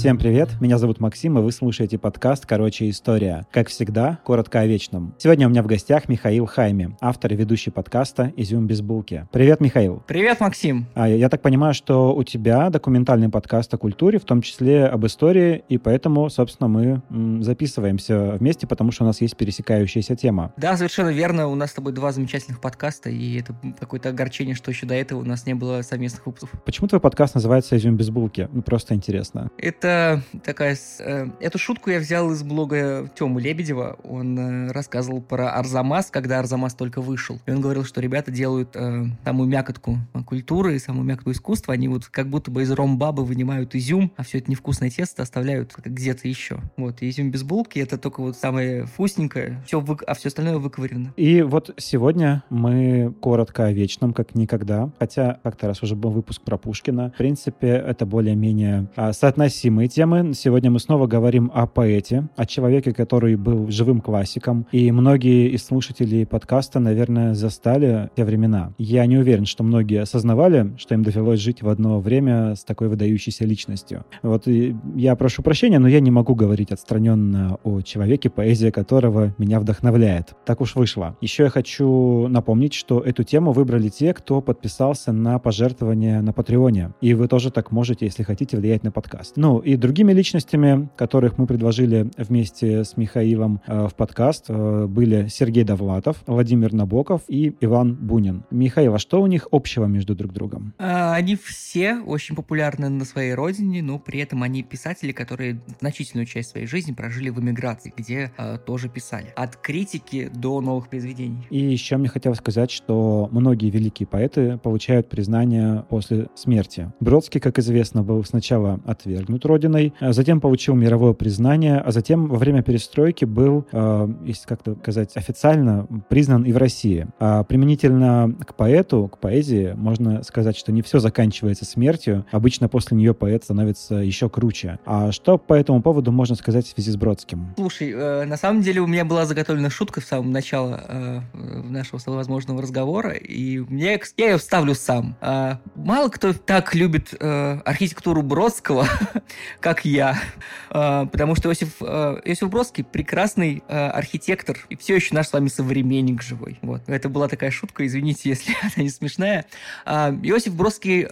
Всем привет, меня зовут Максим, и вы слушаете подкаст «Короче, история». Как всегда, коротко о вечном. Сегодня у меня в гостях Михаил Хайми, автор и ведущий подкаста «Изюм без булки». Привет, Михаил. Привет, Максим. А, я так понимаю, что у тебя документальный подкаст о культуре, в том числе об истории, и поэтому, собственно, мы м, записываемся вместе, потому что у нас есть пересекающаяся тема. Да, совершенно верно. У нас с тобой два замечательных подкаста, и это какое-то огорчение, что еще до этого у нас не было совместных выпусков. Почему твой подкаст называется «Изюм без булки»? Ну, просто интересно. Это такая... Э, эту шутку я взял из блога Тёмы Лебедева. Он э, рассказывал про Арзамас, когда Арзамас только вышел. И он говорил, что ребята делают э, самую мякотку культуры, самую мякотку искусства. Они вот как будто бы из ромбабы вынимают изюм, а все это невкусное тесто оставляют где-то еще. Вот, и изюм без булки — это только вот самое вкусненькое, все вы... а все остальное выковырено. И вот сегодня мы коротко о вечном, как никогда. Хотя как-то раз уже был выпуск про Пушкина. В принципе, это более-менее а, соотносимый любимые темы. Сегодня мы снова говорим о поэте, о человеке, который был живым классиком. И многие из слушателей подкаста, наверное, застали те времена. Я не уверен, что многие осознавали, что им довелось жить в одно время с такой выдающейся личностью. Вот я прошу прощения, но я не могу говорить отстраненно о человеке, поэзия которого меня вдохновляет. Так уж вышло. Еще я хочу напомнить, что эту тему выбрали те, кто подписался на пожертвование на Патреоне. И вы тоже так можете, если хотите, влиять на подкаст. Ну, и другими личностями, которых мы предложили вместе с Михаилом э, в подкаст, э, были Сергей Довлатов, Владимир Набоков и Иван Бунин. Михаил, а что у них общего между друг другом? А, они все очень популярны на своей родине, но при этом они писатели, которые значительную часть своей жизни прожили в эмиграции, где э, тоже писали. От критики до новых произведений. И еще мне хотелось сказать, что многие великие поэты получают признание после смерти. Бродский, как известно, был сначала отвергнут родиной, родиной, а затем получил мировое признание, а затем во время перестройки был, э, если как-то сказать, официально признан и в России. А применительно к поэту, к поэзии, можно сказать, что не все заканчивается смертью. Обычно после нее поэт становится еще круче. А что по этому поводу можно сказать в связи с Бродским? Слушай, э, на самом деле у меня была заготовлена шутка в самом начале э, нашего возможного разговора, и мне, я ее вставлю сам. Э, мало кто так любит э, архитектуру Бродского, как я. А, потому что Иосиф, а, Иосиф Бродский прекрасный а, архитектор и все еще наш с вами современник живой. Вот. Это была такая шутка, извините, если она не смешная. Иосиф Бродский,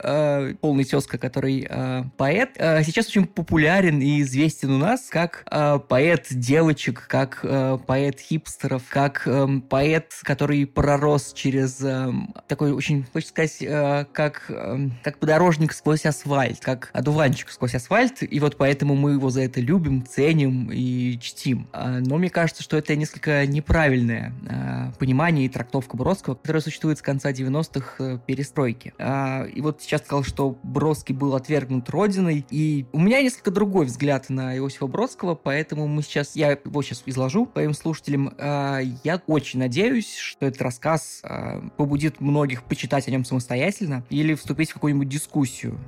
полный тезка, который поэт, сейчас очень популярен и известен у нас как поэт девочек, как поэт хипстеров, как поэт, который пророс через такой очень, хочется сказать, как, как подорожник сквозь асфальт, как одуванчик сквозь асфальт, и вот поэтому мы его за это любим, ценим и чтим. А, но мне кажется, что это несколько неправильное а, понимание и трактовка Бродского, которая существует с конца 90-х э, перестройки. А, и вот сейчас сказал, что Бродский был отвергнут родиной, и у меня несколько другой взгляд на Иосифа Бродского, поэтому мы сейчас, я его сейчас изложу своим слушателям. Я очень надеюсь, что этот рассказ побудит многих почитать о нем самостоятельно или вступить в какую-нибудь дискуссию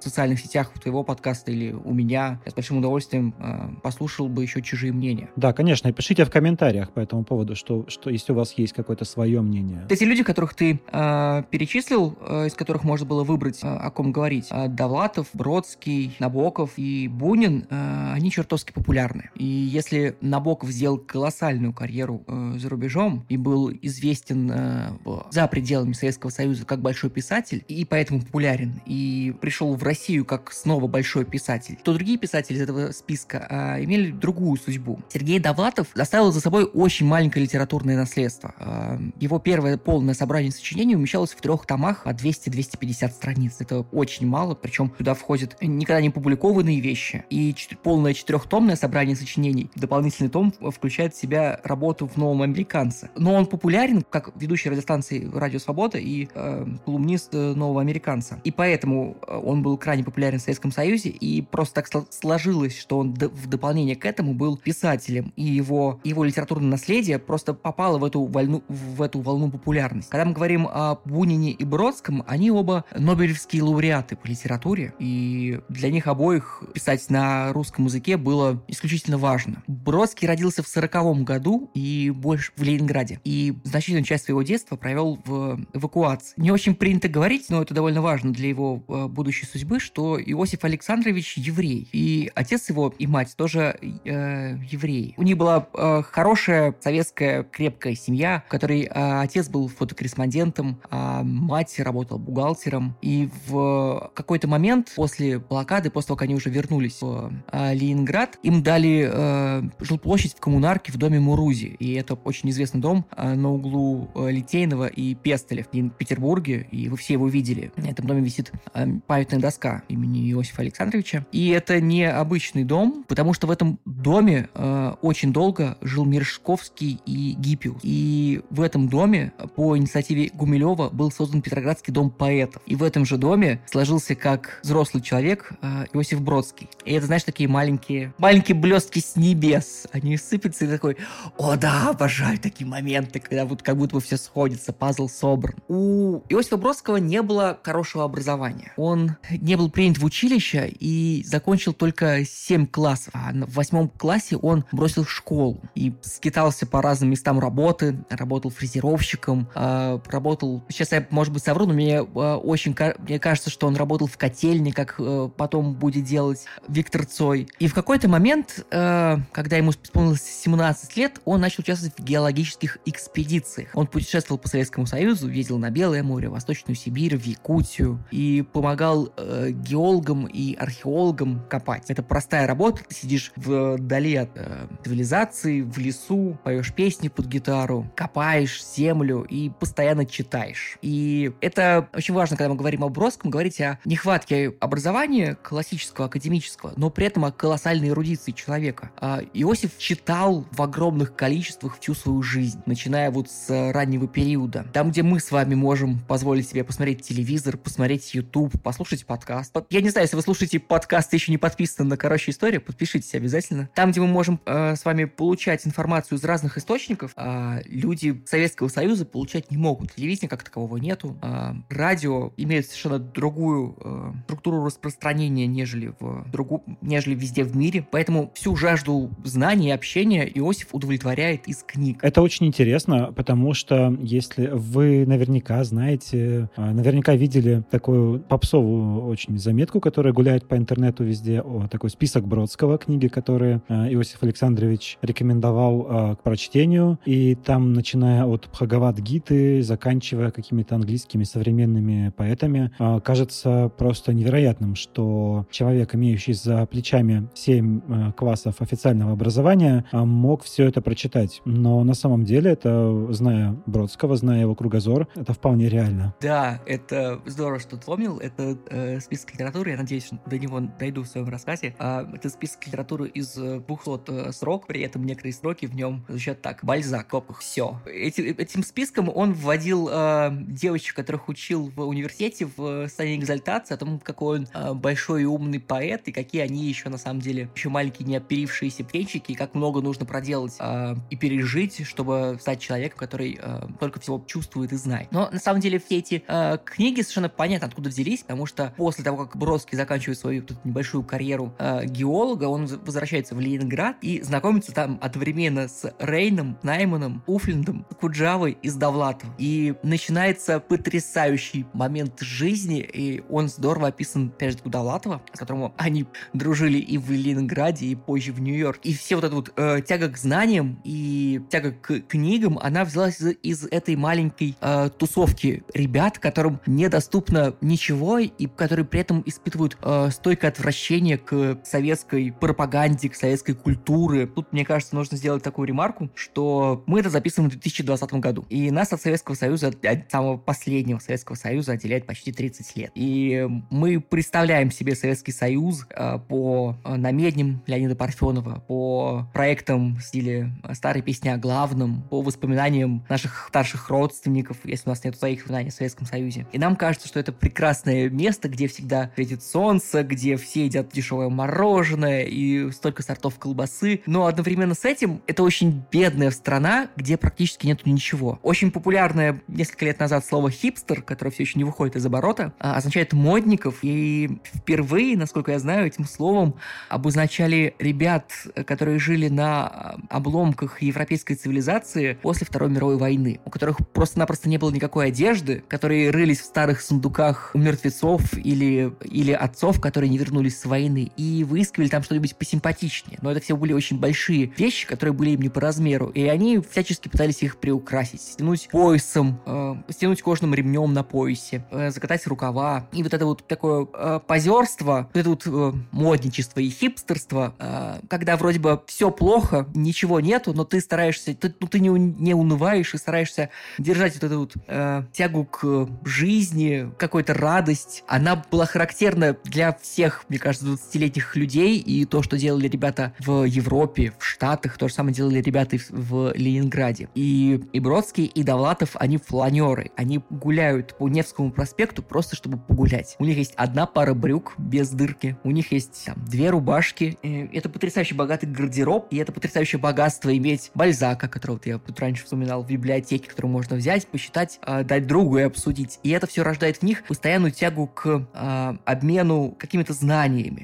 в социальных сетях твоего подкаста или у меня. Я с большим удовольствием э, послушал бы еще чужие мнения. Да, конечно. Пишите в комментариях по этому поводу, что, что если у вас есть какое-то свое мнение. Эти люди, которых ты э, перечислил, э, из которых можно было выбрать, э, о ком говорить, э, Довлатов, Бродский, Набоков и Бунин, э, они чертовски популярны. И если Набоков сделал колоссальную карьеру э, за рубежом и был известен э, за пределами Советского Союза как большой писатель, и поэтому популярен, и пришел в Россию как снова большой писатель, то другие писатели из этого списка а, имели другую судьбу. Сергей Довлатов оставил за собой очень маленькое литературное наследство. А, его первое полное собрание сочинений умещалось в трех томах по 200-250 страниц. Это очень мало, причем туда входят никогда не публикованные вещи и чет- полное четырехтомное собрание сочинений. Дополнительный том включает в себя работу в «Новом американце». Но он популярен как ведущий радиостанции «Радио Свобода» и э, колумнист э, «Нового американца». И поэтому э, он был крайне популярен в Советском Союзе и просто так сложилось, что он в дополнение к этому был писателем, и его, его литературное наследие просто попало в эту, волну, в эту волну популярности. Когда мы говорим о Бунине и Бродском, они оба нобелевские лауреаты по литературе, и для них обоих писать на русском языке было исключительно важно. Бродский родился в сороковом году и больше в Ленинграде, и значительную часть своего детства провел в эвакуации. Не очень принято говорить, но это довольно важно для его э, будущей судьбы, что Иосиф Александрович еврей. И отец его и мать тоже э, евреи. У них была э, хорошая советская крепкая семья, в которой э, отец был фотокорреспондентом, а мать работала бухгалтером. И в какой-то момент после блокады, после того, как они уже вернулись в э, Ленинград, им дали э, жилплощадь в коммунарке в доме Мурузи. И это очень известный дом э, на углу э, Литейного и Пестеля в Петербурге. И вы все его видели. На этом доме висит э, памятная доска имени Иосифа Александровича. И это не обычный дом, потому что в этом доме э, очень долго жил Мережковский и Гиппиус. И в этом доме по инициативе Гумилева был создан Петроградский дом поэтов. И в этом же доме сложился как взрослый человек э, Иосиф Бродский. И это, знаешь, такие маленькие, маленькие блестки с небес. Они сыпятся и такой, о да, обожаю такие моменты, когда вот как будто бы все сходится, пазл собран. У Иосифа Бродского не было хорошего образования. Он не был принят в училище и закончил только 7 классов. А в восьмом классе он бросил школу и скитался по разным местам работы, работал фрезеровщиком, э, работал... Сейчас я, может быть, совру, но мне э, очень... Мне кажется, что он работал в котельне, как э, потом будет делать Виктор Цой. И в какой-то момент, э, когда ему исполнилось 17 лет, он начал участвовать в геологических экспедициях. Он путешествовал по Советскому Союзу, ездил на Белое море, Восточную Сибирь, в Якутию и помогал э, геологам и археологам копать. Это простая работа, ты сидишь вдали от э, цивилизации, в лесу, поешь песни под гитару, копаешь землю и постоянно читаешь. И это очень важно, когда мы говорим о Бродском, говорить о нехватке образования классического, академического, но при этом о колоссальной эрудиции человека. А Иосиф читал в огромных количествах всю свою жизнь, начиная вот с раннего периода. Там, где мы с вами можем позволить себе посмотреть телевизор, посмотреть YouTube, послушать подкаст. Я не знаю, если вы слушаете подкаст и еще не подписаны на «Короче, история», подпишитесь обязательно. Там, где мы можем э, с вами получать информацию из разных источников, э, люди Советского Союза получать не могут. Телевидения как такового нету. Э, радио имеет совершенно другую э, структуру распространения, нежели, в другу, нежели везде в мире. Поэтому всю жажду знаний и общения Иосиф удовлетворяет из книг. Это очень интересно, потому что если вы наверняка знаете, э, наверняка видели такую попсовую очень заметку, которая гуляет по интернету везде, о, такой список Бродского, книги, которые э, Иосиф Александрович рекомендовал э, к прочтению. И там, начиная от Бхагават-гиты, заканчивая какими-то английскими современными поэтами, э, кажется просто невероятным, что человек, имеющий за плечами 7 классов официального образования, мог все это прочитать. Но на самом деле это, зная Бродского, зная его кругозор, это вполне реально. Да, это здорово, что ты помнил. Это э, список литературы, я надеюсь, до него дойду в своем рассказе. А, это список литературы из 200 э, срок, при этом некоторые сроки в нем звучат так. Бальзак, копах, все. Эти, этим списком он вводил э, девочек, которых учил в университете в состояние экзальтации о том, какой он э, большой и умный поэт, и какие они еще на самом деле еще маленькие неоперившиеся птенчики, и как много нужно проделать э, и пережить, чтобы стать человеком, который э, только всего чувствует и знает. Но на самом деле все эти э, книги совершенно понятно, откуда взялись, потому что после того, как Бродский заканчивает свою небольшую карьеру э, геолога, он возвращается в Ленинград и знакомится там одновременно с Рейном, Найманом, Уфлиндом, Куджавой и с Довлатовым. И начинается потрясающий момент жизни, и он здорово описан, опять же, у Довлатова, с которым они дружили и в Ленинграде, и позже в Нью-Йорк. И все вот эта вот э, тяга к знаниям и тяга к книгам, она взялась из, из этой маленькой э, тусовки ребят, которым недоступно ничего, и которые при этом испытывают э, стойкое отвращение к советской пропаганде, к советской культуре. Тут, мне кажется, нужно сделать такую ремарку, что мы это записываем в 2020 году. И нас от Советского Союза, от самого последнего Советского Союза отделяет почти 30 лет. И мы представляем себе Советский Союз э, по э, намедням Леонида Парфенова, по проектам в стиле старой песни о главном, по воспоминаниям наших старших родственников, если у нас нет своих воспоминаний о Советском Союзе. И нам кажется, что это прекрасное место, где всегда светит солнце, где все едят дешевое мороженое и столько сортов колбасы. Но одновременно с этим это очень бедная страна, где практически нету ничего. Очень популярное несколько лет назад слово «хипстер», которое все еще не выходит из оборота, а, означает модников. И впервые, насколько я знаю, этим словом обозначали ребят, которые жили на а, обломках европейской цивилизации после Второй мировой войны, у которых просто-напросто не было никакой одежды, которые рылись в старых сундуках мертвецов или, или отцов, которые не вернулись вернулись с войны и выискивали там что-нибудь посимпатичнее. Но это все были очень большие вещи, которые были им не по размеру. И они всячески пытались их приукрасить. Стянуть поясом, э, стянуть кожаным ремнем на поясе, э, закатать рукава. И вот это вот такое э, позерство, вот это вот э, модничество и хипстерство, э, когда вроде бы все плохо, ничего нету, но ты стараешься, ты, ну, ты не, не унываешь и стараешься держать вот эту вот э, тягу к жизни, какую-то радость. Она была характерна для всех, мне кажется, 20-летних людей, и то, что делали ребята в Европе, в Штатах, то же самое делали ребята в Ленинграде. И, и Бродский, и Довлатов, они фланеры. Они гуляют по Невскому проспекту просто, чтобы погулять. У них есть одна пара брюк без дырки, у них есть там, две рубашки. И это потрясающе богатый гардероб, и это потрясающее богатство иметь Бальзака, которого я тут раньше вспоминал, в библиотеке, которую можно взять, посчитать, э, дать другу и обсудить. И это все рождает в них постоянную тягу к э, обмену какими-то знаниями.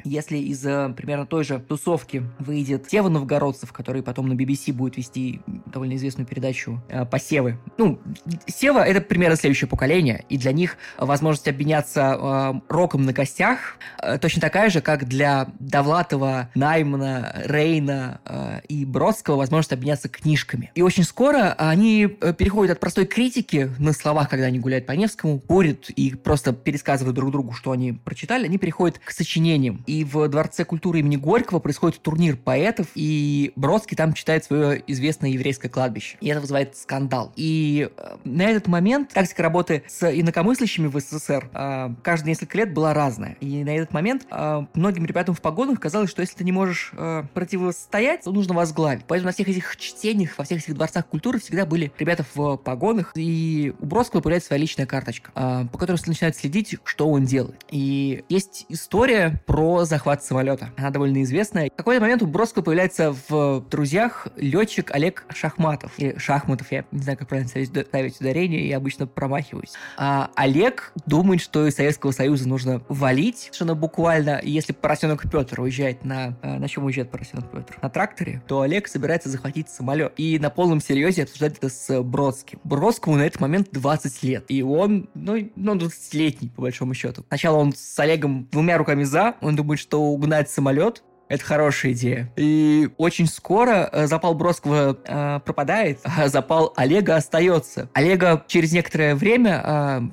Если из э, примерно той же тусовки выйдет Тева Новгородцев, который потом на BBC будет вести довольно известную передачу э, «Посевы». Ну, Сева — это примерно следующее поколение, и для них возможность обменяться э, роком на костях э, точно такая же, как для Довлатова, Наймана, Рейна э, и Бродского возможность обменяться книжками. И очень скоро они э, переходят от простой критики на словах, когда они гуляют по Невскому, курят и просто пересказывают друг другу, что они прочитали, они переходят к сочинениям. И в Дворце культуры имени Горького происходит турнир поэтов, и Бродский там читает свое известное еврейское кладбище. И это вызывает скандал. И э, на этот момент тактика работы с инакомыслящими в СССР э, каждые несколько лет была разная. И на этот момент э, многим ребятам в погонах казалось, что если ты не можешь противостоять, то нужно возглавить. Поэтому на всех этих чтениях, во всех этих дворцах культуры всегда были ребята в погонах, и у Бродского появляется своя личная карточка, по которой начинает следить, что он делает. И есть история про захват самолета. Она довольно известная. В какой-то момент у Бродского появляется в друзьях летчик Олег Шахматов. Или Шахматов, я не знаю, как правильно ставить ударение, я обычно промахиваюсь. А Олег думает, что из Советского Союза нужно валить, на буквально, если поросенок Петр уезжает на... Э, на чем уезжает поросенок Петр? На тракторе, то Олег собирается захватить самолет. И на полном серьезе обсуждает это с Бродским. Бродскому на этот момент 20 лет. И он, ну, ну 20-летний, по большому счету. Сначала он с Олегом двумя руками за, он думает, что угнать самолет, это хорошая идея. И очень скоро э, запал Бродского э, пропадает, а запал Олега остается. Олега через некоторое время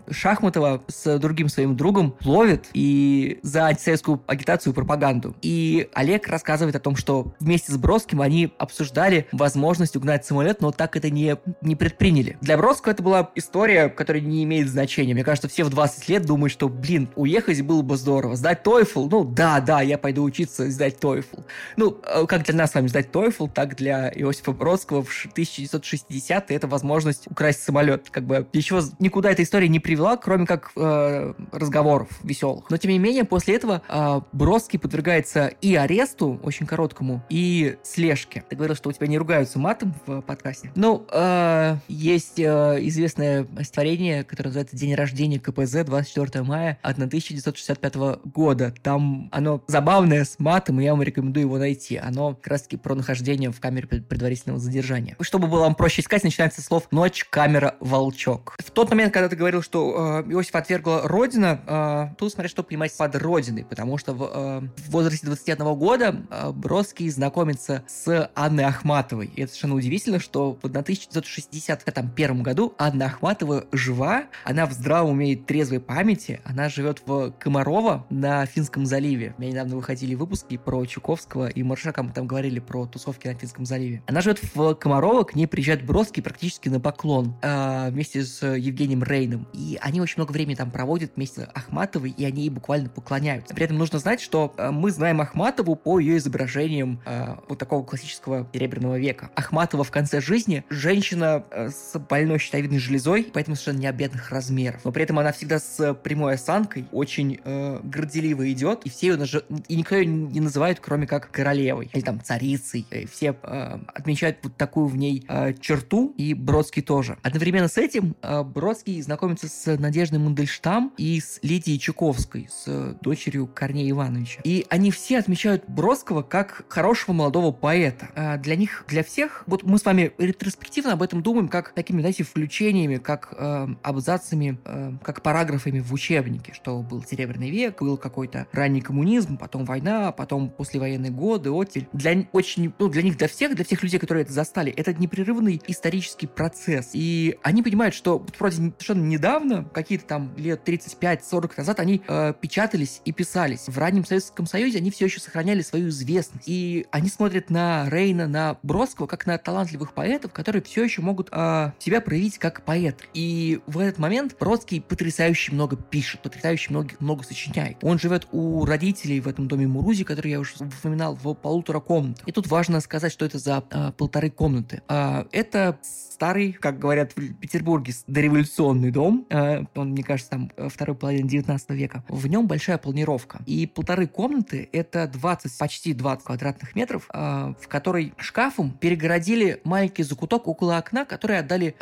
э, Шахматова с другим своим другом ловит и за антисоветскую агитацию и пропаганду. И Олег рассказывает о том, что вместе с Бродским они обсуждали возможность угнать самолет, но так это не, не предприняли. Для Бродского это была история, которая не имеет значения. Мне кажется, все в 20 лет думают, что, блин, уехать было бы здорово. Сдать TOEFL, ну да, да, я пойду учиться сдать TOEFL TOEFL. Ну, э, как для нас с вами сдать TOEFL, так для Иосифа Бродского в 1960 это возможность украсть самолет. Как бы ничего, никуда эта история не привела, кроме как э, разговоров веселых. Но, тем не менее, после этого э, Бродский подвергается и аресту, очень короткому, и слежке. Ты говорил, что у тебя не ругаются матом в подкасте. Ну, э, есть э, известное стихотворение, которое называется «День рождения КПЗ, 24 мая 1965 года». Там оно забавное, с матом, и я вам рекомендую его найти. Оно как раз-таки про нахождение в камере предварительного задержания. Чтобы было вам проще искать, начинается слов «ночь, камера, волчок». В тот момент, когда ты говорил, что э, Иосиф отвергла Родина, э, тут смотри, что понимать под Родиной, потому что в, э, в возрасте 21 года э, Бродский знакомится с Анной Ахматовой. И это совершенно удивительно, что в 1961 году Анна Ахматова жива, она в здравом уме и трезвой памяти, она живет в Комарова на Финском заливе. У меня недавно выходили выпуски про Чуковского и Маршака мы там говорили про тусовки на Финском заливе. Она живет в Комарово, к ней приезжает Бродский практически на поклон э, вместе с Евгением Рейном. И они очень много времени там проводят вместе с Ахматовой, и они ей буквально поклоняются. При этом нужно знать, что э, мы знаем Ахматову по ее изображениям э, вот такого классического серебряного века. Ахматова в конце жизни женщина с больной щитовидной железой, поэтому совершенно необъятных размеров. Но при этом она всегда с прямой осанкой, очень э, горделиво идет, и все ее наж... и никто ее не называет называют, кроме как королевой или там царицей. И все э, отмечают вот такую в ней э, черту, и Бродский тоже. Одновременно с этим э, Бродский знакомится с Надеждой Мандельштам и с Лидией Чуковской, с дочерью Корнея Ивановича. И они все отмечают Бродского как хорошего молодого поэта. А для них, для всех, вот мы с вами ретроспективно об этом думаем как такими, знаете, включениями, как э, абзацами, э, как параграфами в учебнике, что был Серебряный век, был какой-то ранний коммунизм, потом война, потом послевоенные годы, оттель. Для очень, ну, для них, для всех, для всех людей, которые это застали, это непрерывный исторический процесс. И они понимают, что вроде совершенно недавно, какие-то там лет 35-40 назад, они э, печатались и писались. В раннем Советском Союзе они все еще сохраняли свою известность. И они смотрят на Рейна, на Бродского, как на талантливых поэтов, которые все еще могут э, себя проявить как поэт. И в этот момент Бродский потрясающе много пишет, потрясающе много, много сочиняет. Он живет у родителей в этом доме Мурузи, который я уже упоминал, в полутора комнатах. И тут важно сказать, что это за э, полторы комнаты. Э, это старый, как говорят в Петербурге, дореволюционный дом. Э, он, мне кажется, там э, второй половины 19 века. В нем большая планировка. И полторы комнаты — это 20, почти 20 квадратных метров, э, в которой шкафом перегородили маленький закуток около окна, который отдали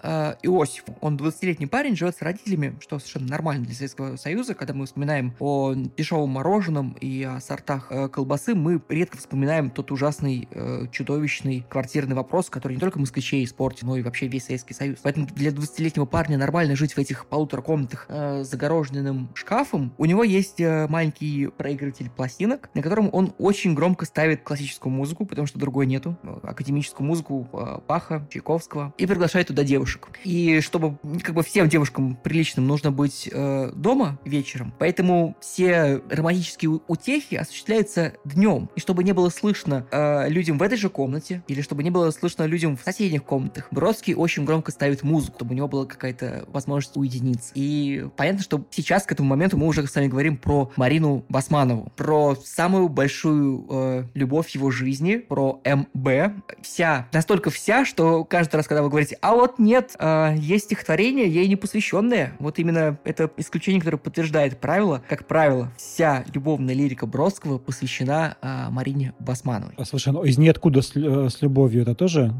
Иосифу. Он 20-летний парень, живет с родителями, что совершенно нормально для Советского Союза. Когда мы вспоминаем о дешевом мороженом и о сортах колбасы, мы редко вспоминаем тот ужасный, чудовищный квартирный вопрос, который не только москвичей испортил, но и вообще весь Советский Союз. Поэтому для 20-летнего парня нормально жить в этих полутора комнатах э, загороженным шкафом. У него есть э, маленький проигрыватель пластинок, на котором он очень громко ставит классическую музыку, потому что другой нету. Э, академическую музыку э, Баха, Чайковского. И приглашает туда девушек. И чтобы как бы всем девушкам приличным нужно быть э, дома вечером, поэтому все романтические утехи осуществляются днем. И чтобы не было слышно э, людям в этой же комнате, или чтобы не было слышно людям в соседних комнатах, Бродский очень громко ставит музыку, чтобы у него была какая-то возможность уединиться. И понятно, что сейчас, к этому моменту, мы уже с вами говорим про Марину Басманову, про самую большую э, любовь его жизни, про МБ. Вся, настолько вся, что каждый раз, когда вы говорите, а вот нет, э, есть стихотворение, ей не посвященное. Вот именно это исключение, которое подтверждает правило. Как правило, вся любовная лирика Бродского посвящена э, Марине Басмановой. А, слушай, ну из ниоткуда с, э, с любовью это тоже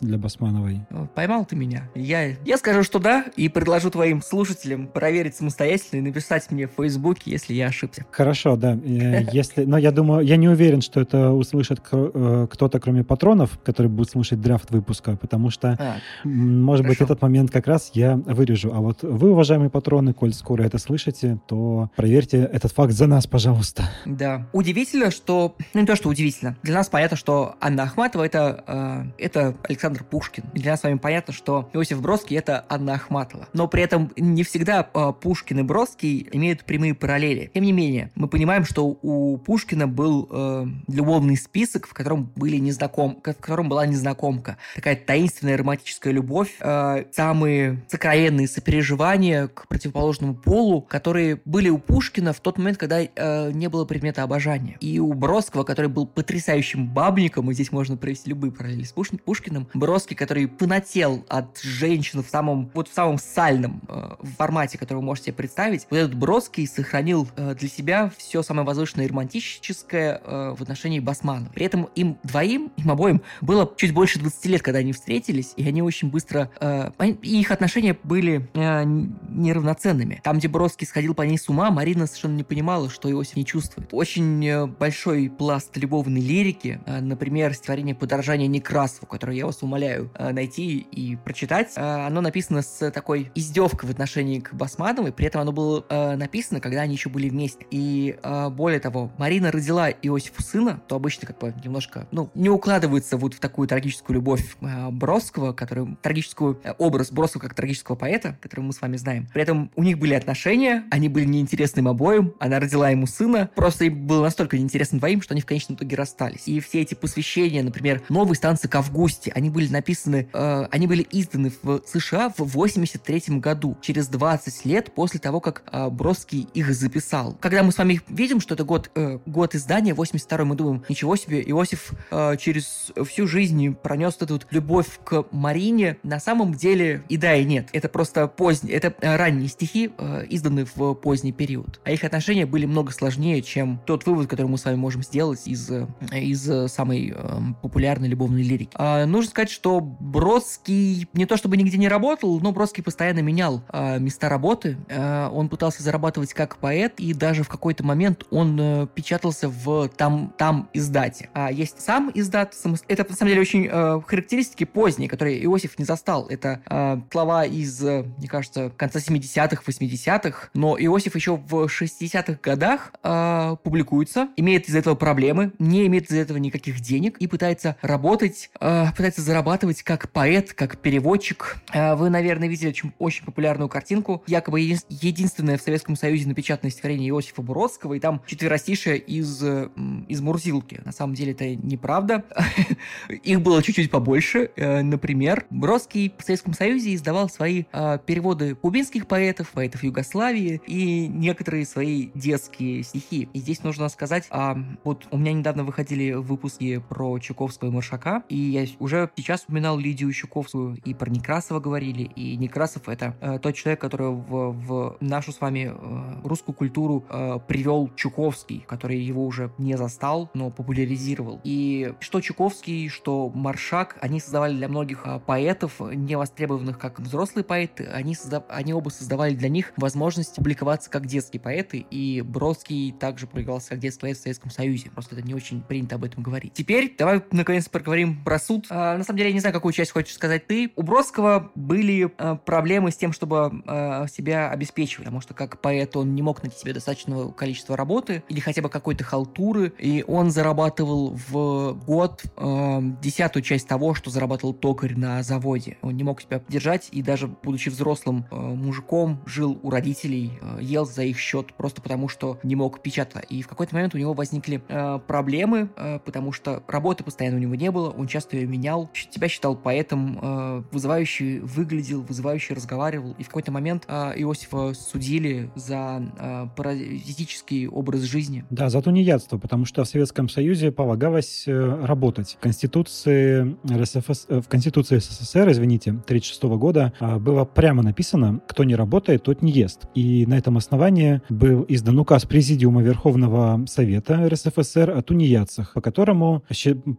для Басмановой? Поймал ты меня? Я, я скажу, что да, и предложу твоим слушателям проверить самостоятельно и написать мне в Фейсбуке, если я ошибся. Хорошо, да. Э, если, но я думаю, я не уверен, что это услышит э, кто-то, кроме патронов, который будет слушать драфт выпуска, потому что, а, может хорошо. быть, этот момент как раз я вырежу. А вот вы, уважаемые патроны, коль скоро это слышите, то проверьте этот факт за нас, пожалуйста. Да. Удивительно, что... Ну, не то, что удивительно. Для нас понятно, что Анна Ахматова это, э, это Александр Пушкин. Для нас с вами понятно, что Иосиф Бродский — это Анна Ахматова. Но при этом не всегда э, Пушкин и Бродский имеют прямые параллели. Тем не менее, мы понимаем, что у Пушкина был э, любовный список, в котором были незнаком... в котором была незнакомка. Такая таинственная романтическая любовь, э, самые сокровенные сопереживания к противоположному полу, которые были у Пушкина в тот момент, когда э, не было предмета обожания. И у Бродского, который был потрясающим бабником, и здесь можно провести любые параллели с Пушкиным, Бродский, который хотел от женщин в самом, вот в самом сальном э, формате, который вы можете себе представить, вот этот Бродский сохранил э, для себя все самое возвышенное и романтическое э, в отношении Басмана. При этом им двоим, им обоим, было чуть больше 20 лет, когда они встретились, и они очень быстро... Э, и их отношения были э, неравноценными. Там, где Бродский сходил по ней с ума, Марина совершенно не понимала, что Иосиф не чувствует. Очень э, большой пласт любовной лирики, э, например, стихотворение «Подорожание Некрасову», которое я вас умоляю э, найти и прочитать. Э, оно написано с такой издевкой в отношении к Басмановой, при этом оно было написано, когда они еще были вместе. И более того, Марина родила Иосифу сына, то обычно как бы немножко, ну, не укладывается вот в такую трагическую любовь Бродского, который, трагическую образ Бродского как трагического поэта, который мы с вами знаем. При этом у них были отношения, они были неинтересны им обоим, она родила ему сына, просто им было настолько неинтересно двоим, что они в конечном итоге расстались. И все эти посвящения, например, новой станции к Августе, они были написаны, э, они были изданы в США в 83 году, через 20 лет после того, как э, Бродский их записал. Когда мы с вами видим, что это год, э, год издания, 82 мы думаем, ничего себе, Иосиф э, через всю жизнь пронес эту любовь к Марине. На самом деле и да, и нет. Это просто поздние, это э, ранние стихи, э, изданные в поздний период. А их отношения были много сложнее, чем тот вывод, который мы с вами можем сделать из, из самой э, популярной любовной лирики. А, нужно сказать, что Бродский не то чтобы нигде не работал, но Бродский постоянно менял э, места работы. Э, он пытался зарабатывать как поэт, и даже в какой-то момент он э, печатался в там, там издате. А есть сам издат, это на самом деле очень э, характеристики поздние, которые Иосиф не застал. Это э, слова из, э, мне кажется, конца 70-х, 80-х, но Иосиф еще в 60-х годах э, публикуется, имеет из-за этого проблемы, не имеет из-за этого никаких денег и пытается работать, э, пытается зарабатывать как поэт, как переводчик. Э, вы, наверное, видели очень, очень популярную картинку, якобы еди- единственное в Советском Союзе напечатанное стихотворение Иосифа Бродского, и там четверостишие из, э, из Мурзилки. На самом деле это неправда. Их было чуть-чуть побольше. Э, например, Бродский в Советском Союзе издавал свои э, переводы кубинских поэтов, поэтов Югославии и некоторые свои детские стихи. И здесь нужно сказать, а, вот у меня недавно выходили выпуски про Чуковского и Маршака, и я уже сейчас упоминал Лидию Чуковскую, и про Некрасова говорили, и Некрасов это э, тот человек, который в, в нашу с вами э, русскую культуру э, привел Чуковский, который его уже не застал, но популяризировал. И что Чуковский, что Маршак, они создавали для многих э, поэтов, не востребованных как взрослые поэты, они, созда... они оба создавали для них возможность публиковаться как детские поэты, и Бродский также публиковался как детский поэт в Советском Союзе. Просто это не очень принято об этом говорить. Теперь давай наконец поговорим про суд. А, на самом деле, я не знаю, какую часть хочешь сказать ты. У Бродского были а, проблемы с тем, чтобы а, себя обеспечивать, потому что как поэт он не мог найти себе достаточного количества работы или хотя бы какой-то халтуры, и он зарабатывал в год а, десятую часть того, что зарабатывал токарь на заводе. Он не мог себя держать и даже будучи взрослым а, мужиком жил у родителей, а, ел за их счет просто потому, что не мог печатать. И в какой-то момент у него возникли а, проблемы, а, потому что работы постоянно у него не было, он часто ее менял, себя считал поэтом, а, вызывающий выглядел, вызывающий разговаривал. И в какой-то момент а, Иосифа судили за а, паразитический образ жизни. Да, за тунеядство, потому что в Советском Союзе полагалось э, работать. В Конституции, РСФС, э, в Конституции СССР, извините, 1936 года а, было прямо написано, кто не работает, тот не ест. И на этом основании был издан указ Президиума Верховного Совета РСФСР о тунеядцах, по которому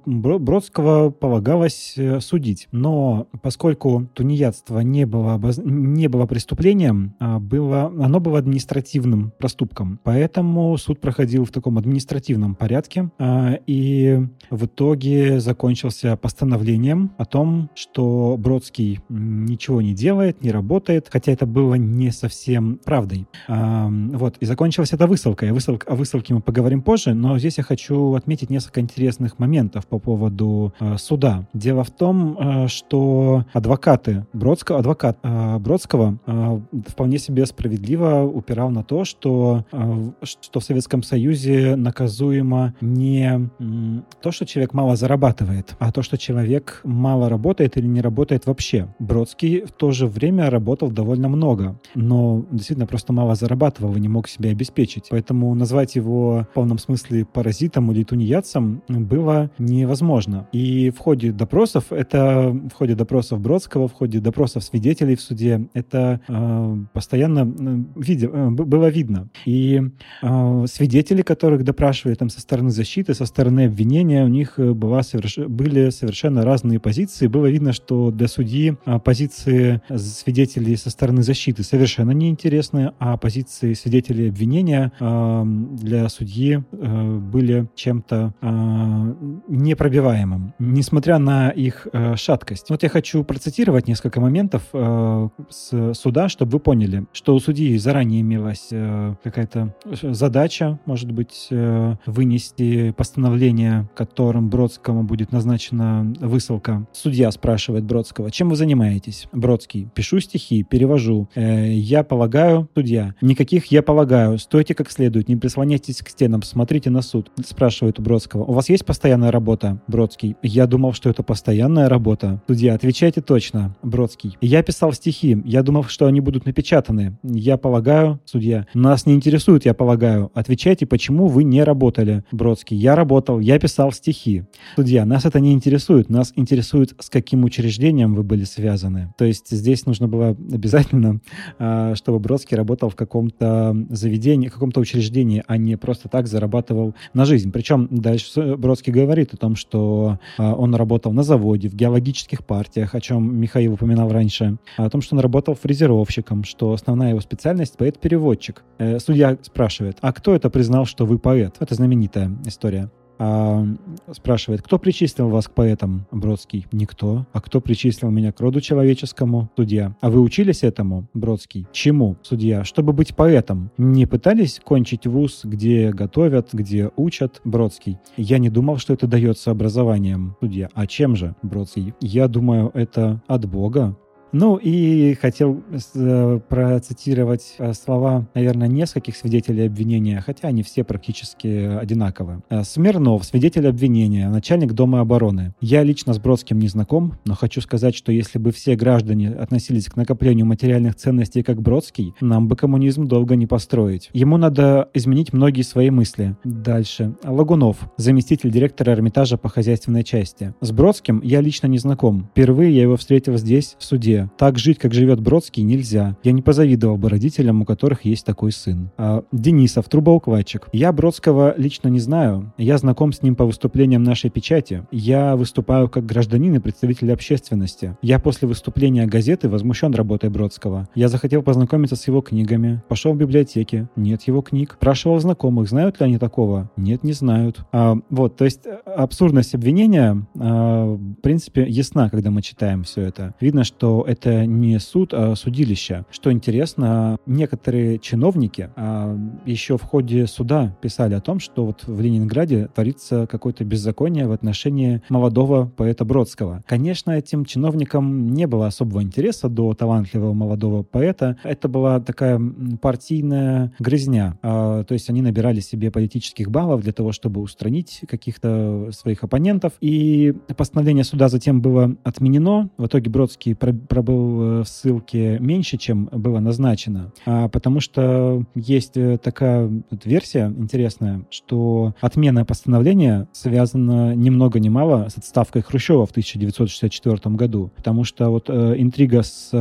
Бродского полагалось э, судить. Но поскольку тунеядство не было, обоз... не было преступлением, а было... оно было административным проступком. Поэтому суд проходил в таком административном порядке. А, и в итоге закончился постановлением о том, что Бродский ничего не делает, не работает, хотя это было не совсем правдой. Вот, и закончилась эта высылка. О высылке мы поговорим позже, но здесь я хочу отметить несколько интересных моментов по поводу э, суда. Дело в том, э, что адвокаты Бродского, адвокат э, Бродского э, вполне себе справедливо упирал на то, что, э, что в Советском Союзе наказуемо не м, то, что человек мало зарабатывает, а то, что человек мало работает или не работает вообще. Бродский в то же время работал довольно много, но действительно просто мало зарабатывал и не мог себя обеспечить. Поэтому назвать его в полном смысле паразитом или тунеядцем было невозможно. И в ходе допросов, это в ходе допросов Бродского, в ходе допросов свидетелей в суде, это э, постоянно э, виде, э, было видно. И э, свидетели, которых допрашивали там со стороны защиты, со стороны обвинения, у них была соверш... были совершенно разные позиции. Было видно, что для судьи э, позиции свидетелей со стороны защиты совершенно неинтересны, а позиции свидетелей обвинения э, для судьи э, были чем-то э, непробиваемым, несмотря на их э, шаткость. Вот я хочу процитировать несколько моментов э, с суда, чтобы вы поняли, что у судьи заранее имелась э, какая-то задача, может быть, вынести постановление, которым Бродскому будет назначена высылка. Судья спрашивает Бродского, чем вы занимаетесь? Бродский, пишу стихи, перевожу. Я полагаю, судья, никаких я полагаю, стойте как следует, не прислоняйтесь к стенам, смотрите на суд. Спрашивает у Бродского, у вас есть постоянная работа? Бродский, я думал, что это постоянная работа. Судья, отвечайте точно. Бродский, я писал стихи, я думал, что они будут напечатаны. Я полагаю, судья, нас не интересует, я полагаю. Отвечайте, почему вы не работали? Бродский, я работал, я писал стихи. Судья, нас это не интересует, нас интересует, с каким учреждением вы были связаны. То есть здесь нужно было обязательно, а, чтобы Бродский работал в каком-то заведении, в каком-то учреждении, а не просто так зарабатывал рассчитывал на жизнь. Причем дальше Бродский говорит о том, что а, он работал на заводе, в геологических партиях, о чем Михаил упоминал раньше, о том, что он работал фрезеровщиком, что основная его специальность — поэт-переводчик. Э, судья спрашивает, а кто это признал, что вы поэт? Это знаменитая история а, спрашивает, кто причислил вас к поэтам, Бродский? Никто. А кто причислил меня к роду человеческому? Судья. А вы учились этому, Бродский? Чему? Судья. Чтобы быть поэтом. Не пытались кончить вуз, где готовят, где учат? Бродский. Я не думал, что это дается образованием. Судья. А чем же, Бродский? Я думаю, это от Бога. Ну и хотел э, процитировать э, слова, наверное, нескольких свидетелей обвинения, хотя они все практически одинаковы. Э, Смирнов, свидетель обвинения, начальник Дома обороны. Я лично с Бродским не знаком, но хочу сказать, что если бы все граждане относились к накоплению материальных ценностей как Бродский, нам бы коммунизм долго не построить. Ему надо изменить многие свои мысли. Дальше. Лагунов, заместитель директора Эрмитажа по хозяйственной части. С Бродским я лично не знаком. Впервые я его встретил здесь, в суде. Так жить, как живет Бродский, нельзя. Я не позавидовал бы родителям, у которых есть такой сын. А, Денисов, трубоукладчик. Я Бродского лично не знаю. Я знаком с ним по выступлениям нашей печати. Я выступаю как гражданин и представитель общественности. Я после выступления газеты возмущен работой Бродского. Я захотел познакомиться с его книгами. Пошел в библиотеки. Нет его книг. Спрашивал знакомых, знают ли они такого? Нет, не знают. А, вот, то есть абсурдность обвинения, а, в принципе, ясна, когда мы читаем все это. Видно, что это не суд, а судилище. Что интересно, некоторые чиновники а, еще в ходе суда писали о том, что вот в Ленинграде творится какое-то беззаконие в отношении молодого поэта Бродского. Конечно, этим чиновникам не было особого интереса до талантливого молодого поэта. Это была такая партийная грызня. А, то есть они набирали себе политических баллов для того, чтобы устранить каких-то своих оппонентов. И постановление суда затем было отменено. В итоге Бродский пробыл э, в ссылке меньше, чем было назначено, а потому что есть э, такая версия интересная, что отмена постановления связана ни много ни мало с отставкой Хрущева в 1964 году, потому что вот э, интрига с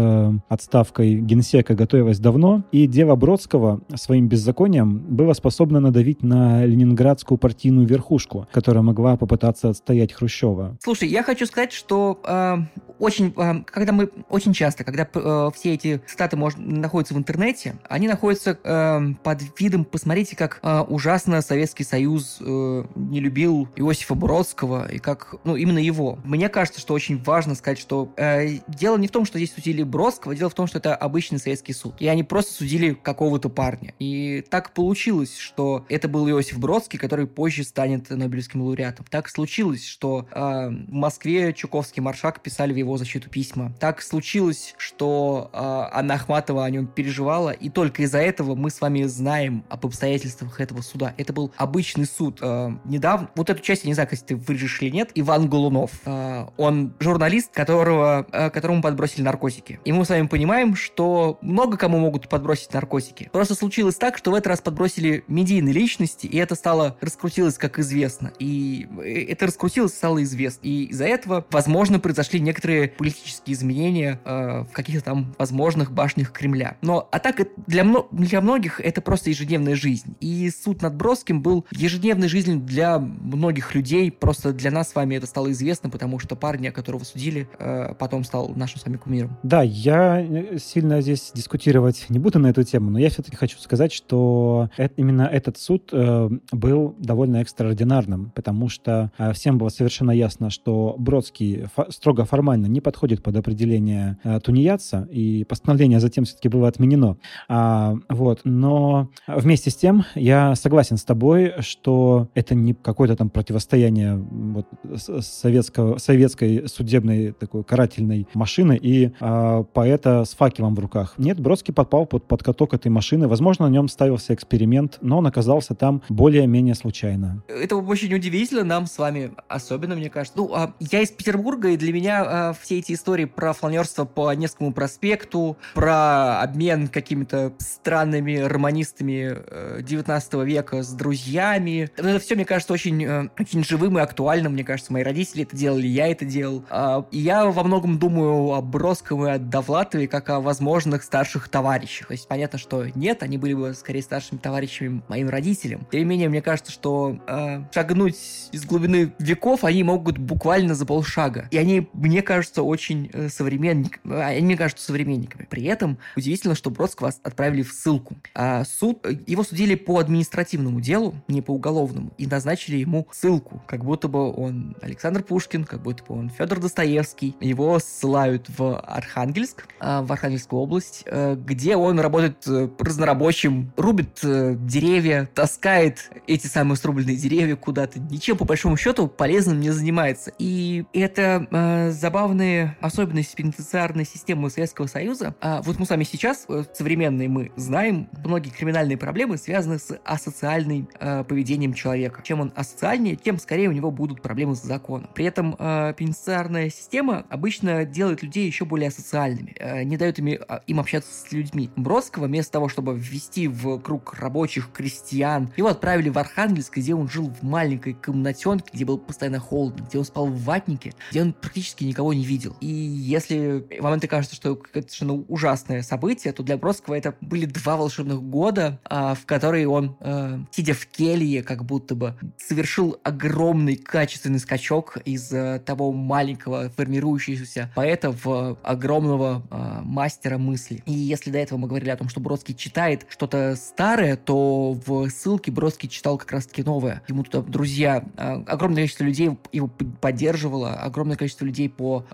отставкой генсека готовилась давно, и дело Бродского своим беззаконием было способно надавить на ленинградскую партийную верхушку, которая могла попытаться отстоять Хрущева. Слушай, я хочу сказать, что э, очень, э, когда мы очень часто, когда э, все эти статы мож, находятся в интернете, они находятся э, под видом, посмотрите, как э, ужасно Советский Союз э, не любил Иосифа Бродского, и как, ну, именно его. Мне кажется, что очень важно сказать, что э, дело не в том, что здесь судили Бродского, дело в том, что это обычный советский суд. И они просто судили какого-то парня. И так получилось, что это был Иосиф Бродский, который позже станет Нобелевским лауреатом. Так случилось, что э, в Москве Чуковский Маршак писали в его защиту письма. Так случилось случилось, что э, Анна Ахматова о нем переживала, и только из-за этого мы с вами знаем об обстоятельствах этого суда. Это был обычный суд. Э, недавно, вот эту часть, я не знаю, если ты вырежешь или нет, Иван Голунов. Э, он журналист, которого, э, которому подбросили наркотики. И мы с вами понимаем, что много кому могут подбросить наркотики. Просто случилось так, что в этот раз подбросили медийные личности, и это стало, раскрутилось, как известно. И э, это раскрутилось, стало известно. И из-за этого, возможно, произошли некоторые политические изменения э, в каких-то там возможных башнях Кремля. Но а так для, для многих это просто ежедневная жизнь. И суд над Бродским был ежедневной жизнью для многих людей. Просто для нас с вами это стало известно, потому что парня, которого судили, э, потом стал нашим с вами кумиром. Да, я э, сильно здесь дискутировать не буду на эту тему, но я все-таки хочу сказать, что это, именно этот суд э, был довольно экстраординарным, потому что э, всем было совершенно ясно, что Бродский фо- строго формально не подходит под определение постановление э, тунеядца, и постановление затем все-таки было отменено. А, вот. Но вместе с тем я согласен с тобой, что это не какое-то там противостояние вот, советского, советской судебной такой карательной машины и а, поэта с факелом в руках. Нет, Бродский подпал под, под каток этой машины. Возможно, на нем ставился эксперимент, но он оказался там более-менее случайно. Это очень удивительно нам с вами, особенно, мне кажется. Ну, а я из Петербурга, и для меня про все эти истории про фланерство по Невскому проспекту, про обмен какими-то странными романистами 19 э, века с друзьями. Это все, мне кажется, очень, э, очень живым и актуальным. Мне кажется, мои родители это делали, я это делал. А, и я во многом думаю о Бродском и о Довлатове как о возможных старших товарищах. То есть понятно, что нет, они были бы скорее старшими товарищами моим родителям. Тем не менее, мне кажется, что э, шагнуть из глубины веков они могут буквально за полшага. И они, мне кажется, очень э, современниками. Они мне кажутся современниками. При этом удивительно, что Бродского отправили в ссылку. А суд, э, его судили по административному делу, не по уголовному, и назначили ему ссылку, как будто бы он Александр Пушкин, как будто бы он Федор Достоевский. Его ссылают в Архангельск, э, в Архангельскую область, э, где он работает э, разнорабочим, рубит деревья, таскает эти самые срубленные деревья куда-то. Ничем, по большому счету, полезным не занимается. И это э, забавные особенности пенитенциарной системы Советского Союза. А вот мы с вами сейчас, э, современные мы, знаем, многие криминальные проблемы связаны с асоциальным э, поведением человека. Чем он асоциальнее, тем скорее у него будут проблемы с законом. При этом э, пенитенциарная система обычно делает людей еще более асоциальными, э, не дает им, а, им общаться с людьми. Бродского вместо того, чтобы ввести в круг рабочих, крестьян, его отправили в Архангельск, где он жил в маленькой комнатенке, где был постоянно холодно, где он спал в ватнике, где он практически никого не видел. И если вам это кажется, что это совершенно ужасное событие, то для Бродского это были два волшебных года, а, в которые он, а, сидя в келье, как будто бы совершил огромный качественный скачок из а, того маленького формирующегося поэта в огромного мастера мысли. И если до этого мы говорили о том, что Бродский читает что-то старое, то в ссылке Бродский читал как раз-таки новое. Ему туда друзья, огромное количество людей его поддерживало, огромное количество людей по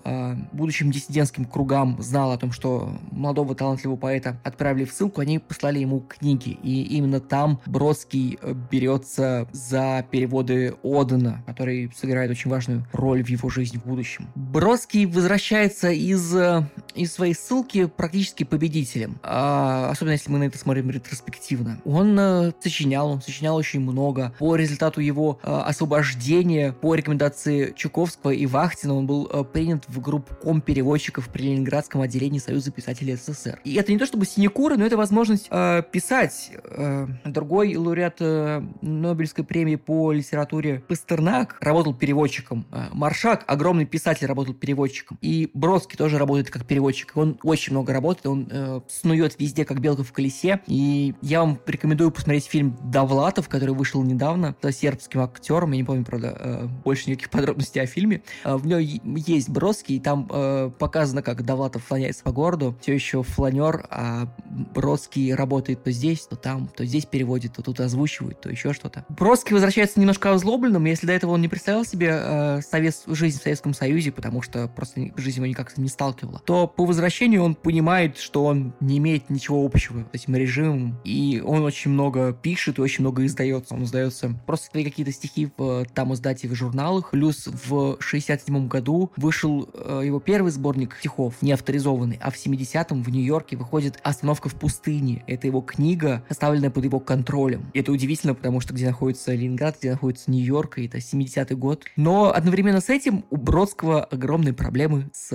будущим диссидентским кругам знало о том, что молодого талантливого поэта отправили в ссылку, они послали ему книги. И именно там Бродский э, берется за переводы Одена, который сыграет очень важную роль в его жизни в будущем. Бродский возвращается из, э, из своей ссылки практически победителем. А, особенно если мы на это смотрим ретроспективно. Он э, сочинял, он сочинял очень много. По результату его освобождения, по рекомендации Чуковского и Вахтина, он был принят в группу компереводчиков при Ленинградском отделении Союза писателей СССР. И это не то чтобы синекура, но это возможность э, писать. Э, другой лауреат э, Нобелевской премии по литературе Пастернак работал переводчиком. Э, Маршак, огромный писатель, работал переводчиком. И Бродский тоже работает как переводчик. Он очень много работает, он э, снует везде, как белка в колесе. И я вам рекомендую посмотреть фильм «Довлатов», который вышел недавно, с сербским актером. Я не помню, правда, э, больше никаких подробностей о фильме. Э, в нем есть Бродский, и там э, показано, как Довлатов слоняется по городу. Все еще фланер, а Бродский работает то здесь, то там, то здесь переводит, то тут озвучивает, то еще что-то. Бродский возвращается немножко озлобленным, если до этого он не представлял себе э, совет, жизнь в Советском Союзе, потому что просто жизнь его никак не сталкивала, то по возвращению он понимает, что он не имеет ничего общего с этим режимом, и он очень много пишет и очень много издается. Он издается просто какие-то стихи в там издате в журналах, плюс в 67 году вышел э, его первый сборник стихов, не авторизованный, а в 70-м в Нью-Йорке выходит «Остановка в пустыне». Это его книга, составленная под его контролем. И это удивительно, потому что где находится Ленинград, где находится Нью-Йорк, и это 70-й год. Но одновременно с этим у Бродского огромные проблемы с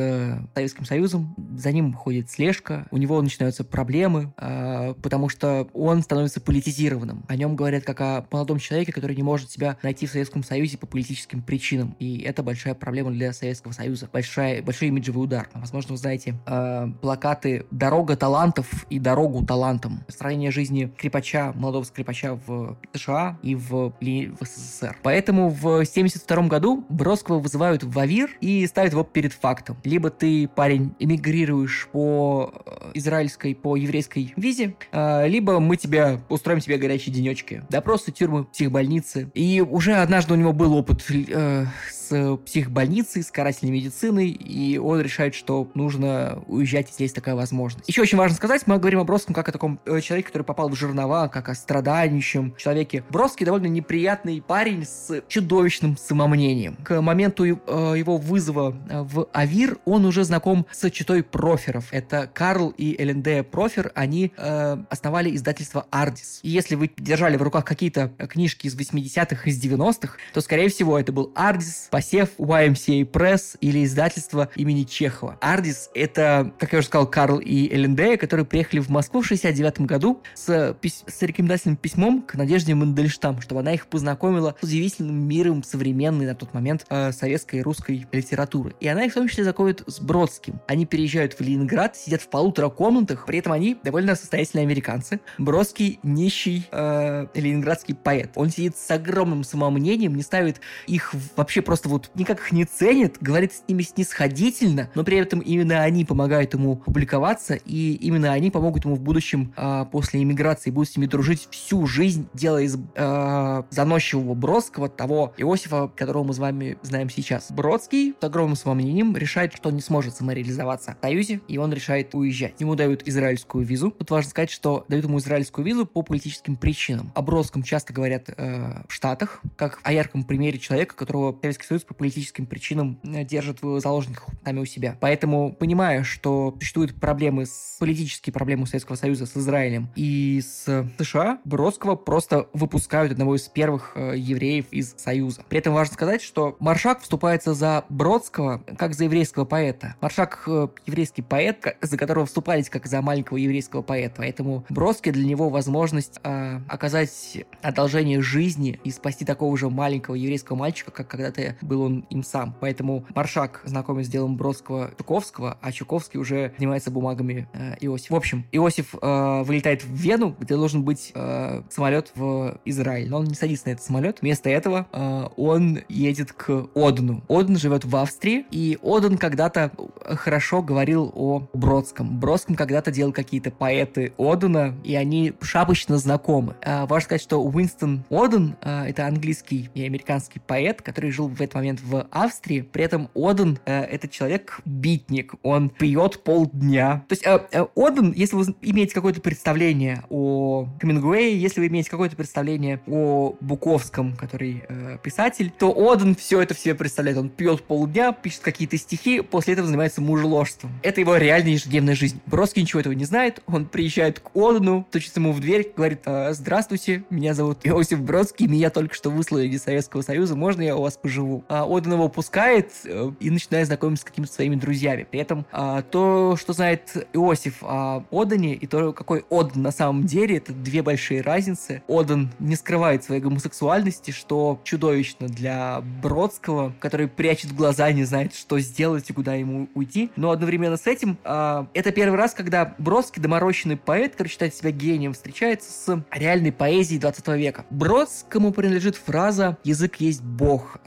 Советским Союзом. За ним ходит слежка, у него начинаются проблемы, э, потому что он становится политизированным. О нем говорят как о молодом человеке, который не может себя найти в Советском Союзе по политическим причинам. И это большая проблема для Советского Союза. Большая, большой имиджевый удар. Возможно, вы знаете э, плакаты «Дорога талантов» и «Дорогу талантам». Строение жизни скрипача, молодого скрипача в США и в, в СССР. Поэтому в 1972 году Бродского вызывают в АВИР и ставят его перед фактом. Либо ты, парень, эмигрируешь по э, израильской, по еврейской визе, э, либо мы тебя устроим тебе горячие денечки. Допросы, тюрьмы, психбольницы. И уже однажды у него был опыт э, психбольницей, с карательной медициной, и он решает, что нужно уезжать, если есть такая возможность. Еще очень важно сказать, мы говорим о Бродском как о таком э, человеке, который попал в жернова, как о страдающем человеке. Бродский довольно неприятный парень с чудовищным самомнением. К моменту э, его вызова э, в Авир он уже знаком с читой проферов. Это Карл и ЛНД Профер, они э, основали издательство Ардис. И если вы держали в руках какие-то книжки из 80-х, из 90-х, то, скорее всего, это был Ардис посев, YMCA Press или издательство имени Чехова. Ардис — это, как я уже сказал, Карл и Элендея, которые приехали в Москву в 69 году с, пись- с рекомендательным письмом к Надежде Мандельштам, чтобы она их познакомила с удивительным миром современной на тот момент э, советской и русской литературы. И она их в том числе знакомит с Бродским. Они переезжают в Ленинград, сидят в полутора комнатах, при этом они довольно состоятельные американцы. Бродский нищий э, ленинградский поэт. Он сидит с огромным самомнением, не ставит их вообще просто вот никак их не ценит, говорит с ними снисходительно, но при этом именно они помогают ему публиковаться, и именно они помогут ему в будущем э, после иммиграции, будут с ними дружить всю жизнь, делая из э, заносчивого Бродского того Иосифа, которого мы с вами знаем сейчас. Бродский с огромным самомнением решает, что он не сможет самореализоваться в Союзе, и он решает уезжать. Ему дают израильскую визу. Тут важно сказать, что дают ему израильскую визу по политическим причинам. О Бродском часто говорят э, в Штатах, как о ярком примере человека, которого Советский Союз по политическим причинам э, держит в заложниках сами у себя. Поэтому, понимая, что существуют проблемы, с, политические проблемы Советского Союза с Израилем и с США, Бродского просто выпускают одного из первых э, евреев из Союза. При этом важно сказать, что Маршак вступается за Бродского как за еврейского поэта. Маршак э, еврейский поэт, за которого вступались как за маленького еврейского поэта. Поэтому Бродский для него возможность э, оказать одолжение жизни и спасти такого же маленького еврейского мальчика, как когда-то был он им сам. Поэтому Маршак знакомит с делом Бродского Чуковского, а Чуковский уже занимается бумагами э, Иосифа. В общем, Иосиф э, вылетает в Вену, где должен быть э, самолет в Израиль. Но он не садится на этот самолет. Вместо этого э, он едет к Одену. Оден живет в Австрии, и Оден когда-то хорошо говорил о Бродском. Бродском когда-то делал какие-то поэты Одена, и они шапочно знакомы. Э, важно сказать, что Уинстон Оден э, это английский и американский поэт, который жил в этот момент в Австрии. При этом Оден э, это человек-битник. Он пьет полдня. То есть э, э, Оден, если вы имеете какое-то представление о Хемингуэе, если вы имеете какое-то представление о Буковском, который э, писатель, то Оден все это в себе представляет. Он пьет полдня, пишет какие-то стихи, после этого занимается мужеложством. Это его реальная ежедневная жизнь. Бродский ничего этого не знает. Он приезжает к Одену, стучится ему в дверь, говорит, «А, здравствуйте, меня зовут Иосиф Бродский, меня только что выслали из Советского Союза, можно я у вас поживу? А Оден его пускает э, и начинает знакомиться с какими-то своими друзьями. При этом а, то, что знает Иосиф о Одене, и то, какой Оден на самом деле, это две большие разницы. Оден не скрывает своей гомосексуальности, что чудовищно для Бродского, который прячет глаза, не знает, что сделать и куда ему уйти. Но одновременно с этим а, это первый раз, когда Бродский, доморощенный поэт, который считает себя гением, встречается с реальной поэзией 20 века. Бродскому принадлежит фраза «язык есть Бог».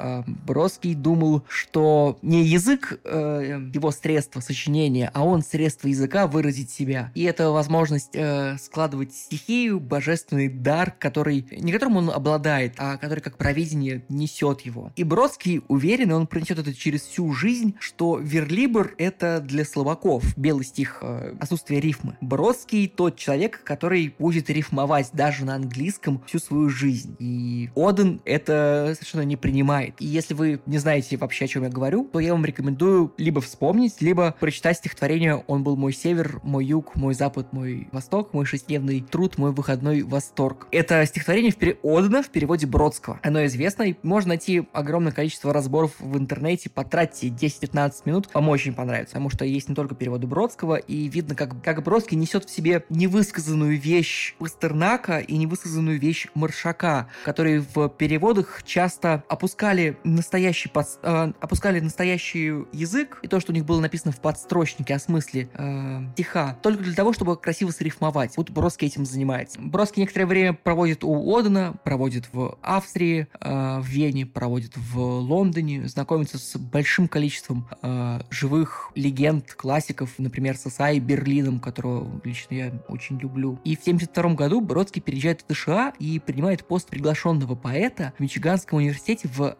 Бродский думал, что не язык э, его средство сочинения, а он средство языка выразить себя. И это возможность э, складывать стихию, божественный дар, который не которым он обладает, а который как провидение несет его. И Бродский уверен, и он принесет это через всю жизнь, что верлибр — это для словаков, белый стих, э, отсутствие рифмы. Бродский тот человек, который будет рифмовать даже на английском всю свою жизнь. И Оден это совершенно не принимает. И если вы не знаете вообще, о чем я говорю, то я вам рекомендую либо вспомнить, либо прочитать стихотворение «Он был мой север, мой юг, мой запад, мой восток, мой шестидневный труд, мой выходной восторг». Это стихотворение в пере... В переводе Бродского. Оно известно, и можно найти огромное количество разборов в интернете. Потратьте 10-15 минут, вам очень понравится, потому что есть не только переводы Бродского, и видно, как, как Бродский несет в себе невысказанную вещь Пастернака и невысказанную вещь Маршака, которые в переводах часто опускали настоящий, под, э, опускали настоящий язык и то, что у них было написано в подстрочнике о смысле э, стиха, только для того, чтобы красиво срифмовать. Вот Бродский этим занимается. Бродский некоторое время проводит у Одена, проводит в Австрии, э, в Вене, проводит в Лондоне, знакомится с большим количеством э, живых легенд, классиков, например, с Исаи Берлином, которого лично я очень люблю. И в 1972 году Бродский переезжает в США и принимает пост приглашенного поэта в Мичиганском университете в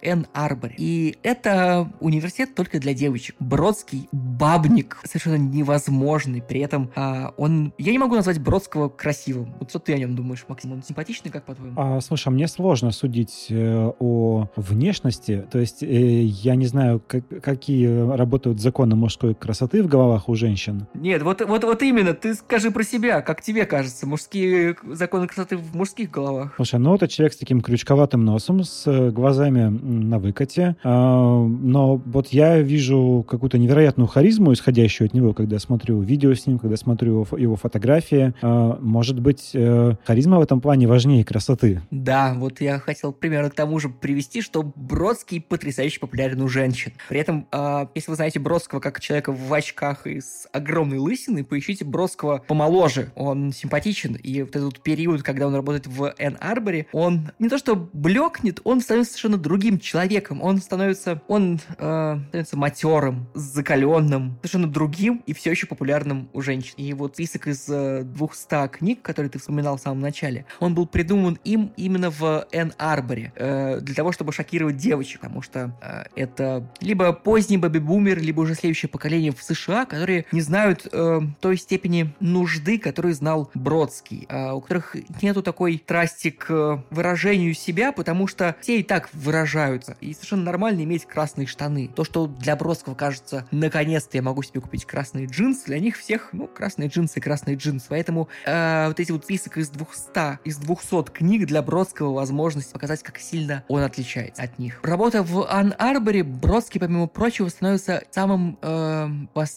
Энн-Арборе. И это университет только для девочек. Бродский бабник совершенно невозможный. При этом а, он... Я не могу назвать Бродского красивым. Вот что ты о нем думаешь, Максим? Он симпатичный, как по-твоему? А, слушай, а мне сложно судить э, о внешности. То есть э, я не знаю, как, какие работают законы мужской красоты в головах у женщин. Нет, вот, вот, вот именно. Ты скажи про себя, как тебе кажется, мужские законы красоты в мужских головах. Слушай, ну это человек с таким крючковатым носом, с э, глазами на выкате. А, но вот я вижу какую-то невероятную харизму, исходящую от него, когда смотрю видео с ним, когда смотрю его фотографии. А, может быть, э, харизма в этом плане важнее красоты. Да, вот я хотел примерно к тому же привести, что Бродский потрясающе популярен у женщин. При этом, а, если вы знаете Бродского как человека в очках и с огромной лысиной, поищите Бродского помоложе. Он симпатичен, и вот этот период, когда он работает в Энн Арборе, он не то что блекнет, он становится совершенно другим человеком. Он становится, он э, становится матерым, закаленным, совершенно другим и все еще популярным у женщин. И вот список из э, 200 книг, которые ты вспоминал в самом начале, он был придуман им именно в Энн Арборе э, для того, чтобы шокировать девочек, потому что э, это либо поздний бэби-бумер, либо уже следующее поколение в США, которые не знают э, той степени нужды, которую знал Бродский, э, у которых нету такой трасти к выражению себя, потому что все и так выражаются. И совершенно нормально иметь красные штаны. То, что для Бродского кажется, наконец-то я могу себе купить красные джинсы, для них всех, ну, красные джинсы и красные джинсы. Поэтому э, вот эти вот список из 200, из 200 книг для Бродского возможность показать, как сильно он отличается от них. Работа в Ан-Арборе, Бродский, помимо прочего, становится самым, э,